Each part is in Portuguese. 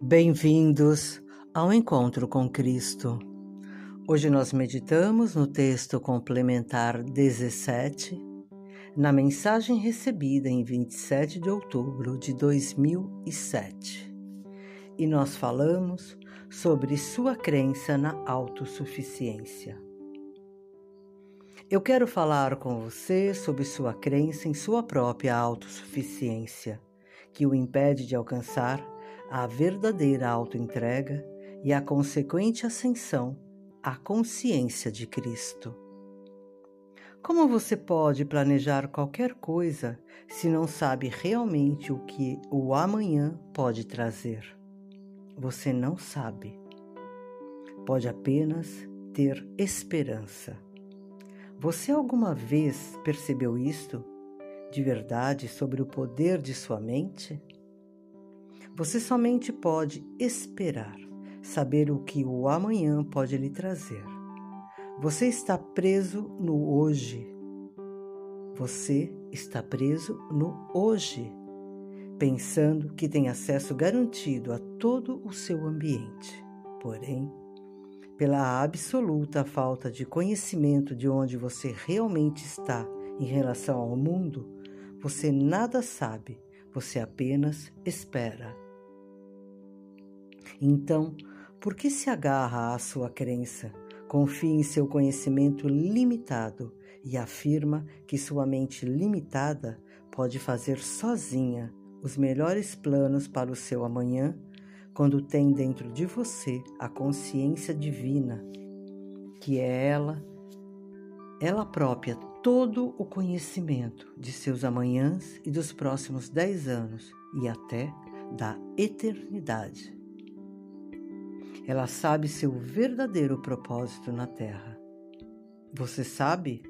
Bem-vindos ao encontro com Cristo. Hoje nós meditamos no texto complementar 17, na mensagem recebida em 27 de outubro de 2007. E nós falamos sobre sua crença na autossuficiência. Eu quero falar com você sobre sua crença em sua própria autossuficiência, que o impede de alcançar a verdadeira autoentrega e a consequente ascensão à consciência de Cristo. Como você pode planejar qualquer coisa se não sabe realmente o que o amanhã pode trazer? Você não sabe. Pode apenas ter esperança. Você alguma vez percebeu isto de verdade sobre o poder de sua mente? Você somente pode esperar, saber o que o amanhã pode lhe trazer. Você está preso no hoje. Você está preso no hoje, pensando que tem acesso garantido a todo o seu ambiente. Porém, pela absoluta falta de conhecimento de onde você realmente está em relação ao mundo, você nada sabe, você apenas espera. Então, por que se agarra à sua crença? Confie em seu conhecimento limitado e afirma que sua mente limitada pode fazer sozinha os melhores planos para o seu amanhã quando tem dentro de você a consciência divina, que é ela, ela própria, todo o conhecimento de seus amanhãs e dos próximos dez anos e até da eternidade. Ela sabe seu verdadeiro propósito na Terra. Você sabe?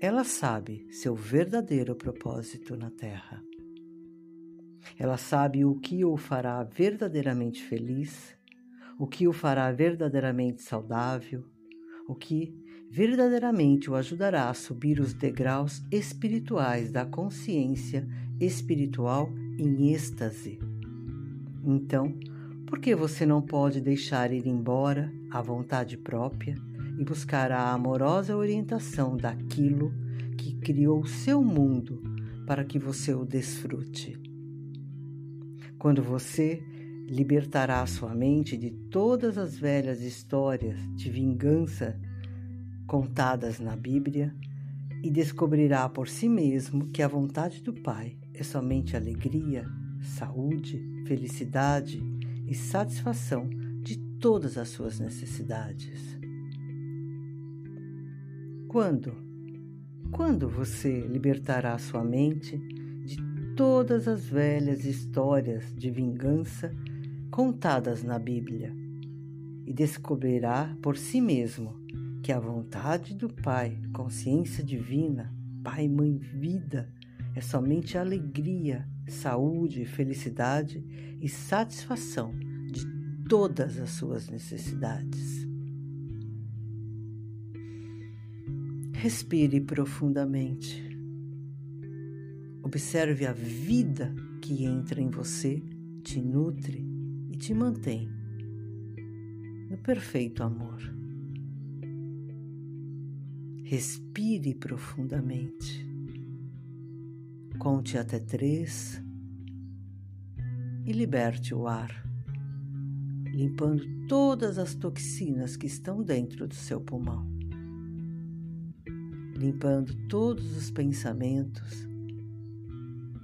Ela sabe seu verdadeiro propósito na Terra. Ela sabe o que o fará verdadeiramente feliz, o que o fará verdadeiramente saudável, o que verdadeiramente o ajudará a subir os degraus espirituais da consciência espiritual em êxtase. Então, por que você não pode deixar ir embora à vontade própria e buscar a amorosa orientação daquilo que criou seu mundo para que você o desfrute? Quando você libertará sua mente de todas as velhas histórias de vingança contadas na Bíblia e descobrirá por si mesmo que a vontade do Pai é somente alegria, saúde, felicidade e satisfação de todas as suas necessidades. Quando? Quando você libertará sua mente de todas as velhas histórias de vingança contadas na Bíblia e descobrirá por si mesmo que a vontade do Pai, consciência divina, Pai, Mãe, Vida, é somente alegria, saúde, felicidade e satisfação de todas as suas necessidades. Respire profundamente. Observe a vida que entra em você, te nutre e te mantém no perfeito amor. Respire profundamente. Conte até três e liberte o ar, limpando todas as toxinas que estão dentro do seu pulmão, limpando todos os pensamentos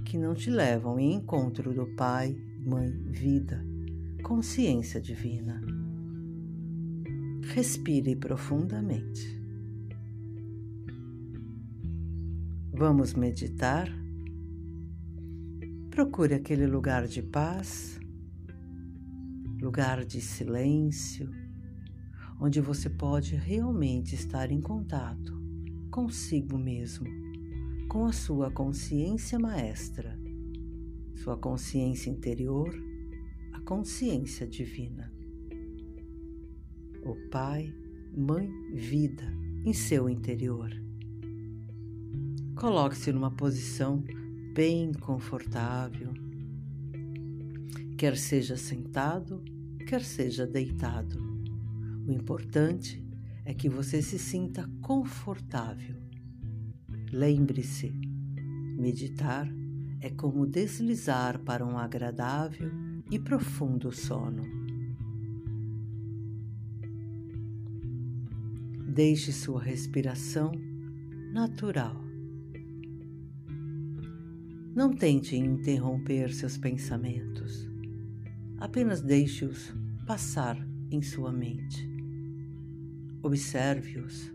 que não te levam em encontro do Pai, Mãe, Vida, consciência divina. Respire profundamente. Vamos meditar Procure aquele lugar de paz, lugar de silêncio, onde você pode realmente estar em contato consigo mesmo, com a sua consciência maestra, sua consciência interior, a consciência divina. O Pai, Mãe, Vida em seu interior. Coloque-se numa posição bem confortável quer seja sentado, quer seja deitado. O importante é que você se sinta confortável. Lembre-se, meditar é como deslizar para um agradável e profundo sono. Deixe sua respiração natural. Não tente interromper seus pensamentos. Apenas deixe-os passar em sua mente. Observe-os.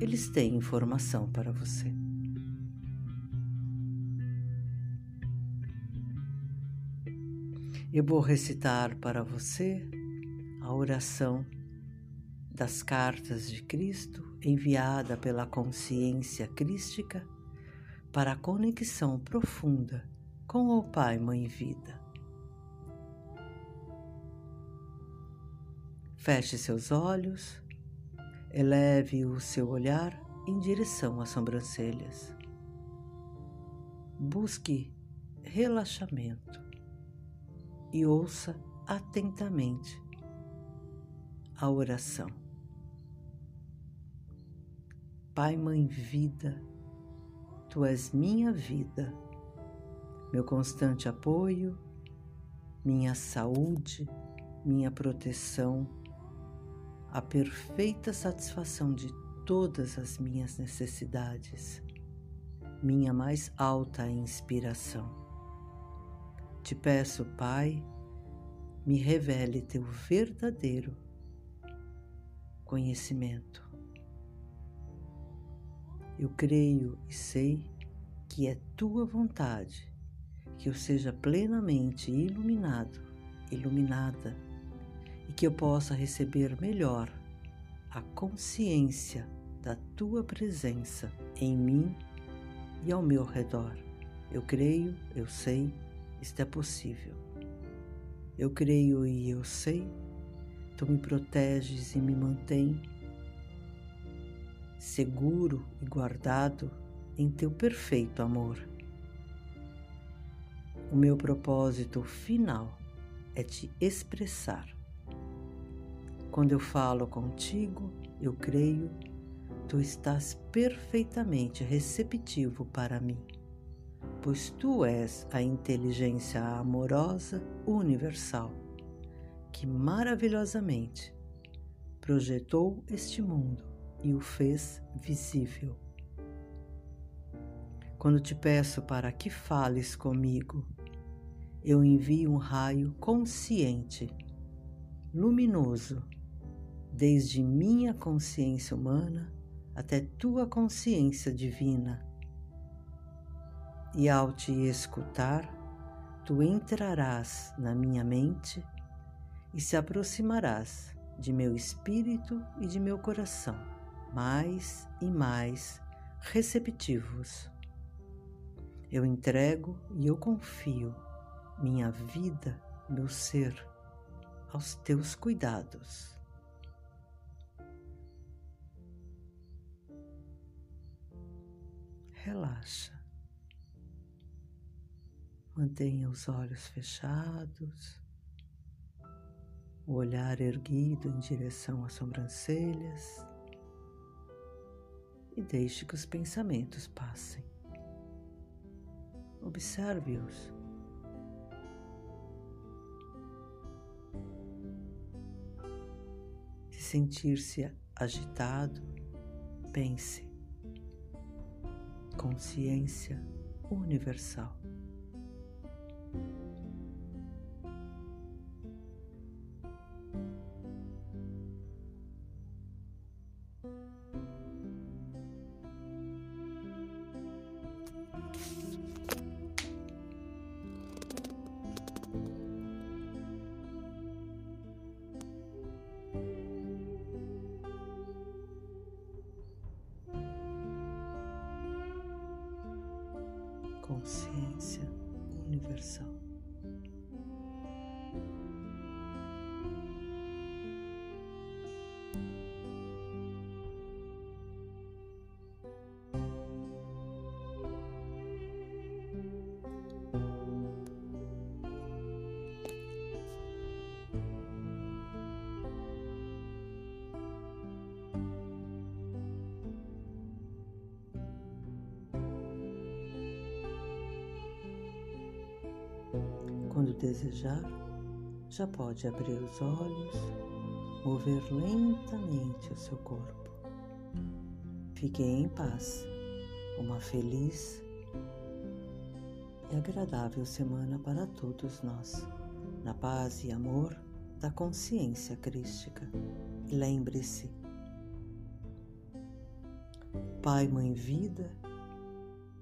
Eles têm informação para você. Eu vou recitar para você a oração das cartas de Cristo enviada pela consciência crística para a conexão profunda com o Pai, Mãe Vida. Feche seus olhos, eleve o seu olhar em direção às sobrancelhas. Busque relaxamento e ouça atentamente a oração. Pai, Mãe, Vida, Tu és minha vida, meu constante apoio, minha saúde, minha proteção, a perfeita satisfação de todas as minhas necessidades, minha mais alta inspiração te peço, Pai, me revele teu verdadeiro conhecimento. Eu creio e sei que é tua vontade que eu seja plenamente iluminado, iluminada e que eu possa receber melhor a consciência da tua presença em mim e ao meu redor. Eu creio, eu sei isto é possível. Eu creio e eu sei, tu me proteges e me mantém seguro e guardado em teu perfeito amor. O meu propósito final é te expressar. Quando eu falo contigo, eu creio, tu estás perfeitamente receptivo para mim pois tu és a inteligência amorosa universal que maravilhosamente projetou este mundo e o fez visível. Quando te peço para que fales comigo, eu envio um raio consciente, luminoso, desde minha consciência humana até tua consciência divina e ao te escutar, tu entrarás na minha mente e se aproximarás de meu espírito e de meu coração, mais e mais receptivos. Eu entrego e eu confio minha vida, meu ser, aos teus cuidados. Relaxa. Mantenha os olhos fechados, o olhar erguido em direção às sobrancelhas e deixe que os pensamentos passem. Observe-os. Se sentir-se agitado, pense. Consciência universal. Consciência universal. Quando desejar, já pode abrir os olhos, mover lentamente o seu corpo. Fique em paz. Uma feliz e agradável semana para todos nós, na paz e amor da consciência crística. E lembre-se, Pai, Mãe, Vida,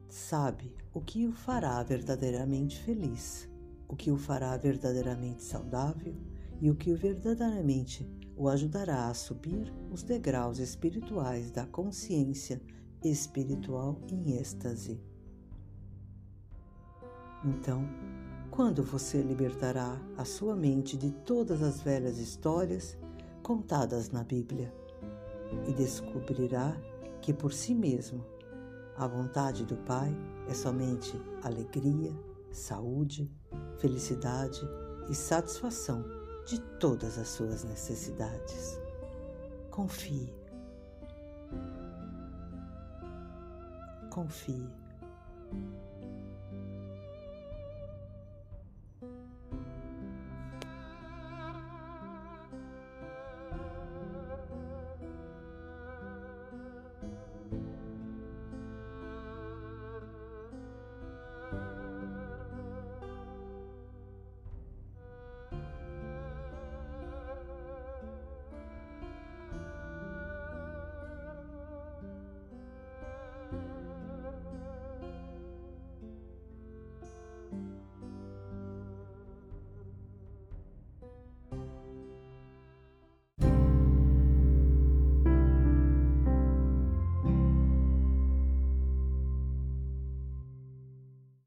sabe o que o fará verdadeiramente feliz, o que o fará verdadeiramente saudável e o que verdadeiramente o ajudará a subir os degraus espirituais da consciência espiritual em êxtase. Então, quando você libertará a sua mente de todas as velhas histórias contadas na Bíblia e descobrirá que por si mesmo a vontade do Pai é somente alegria, saúde, felicidade e satisfação de todas as suas necessidades. Confie. Confie.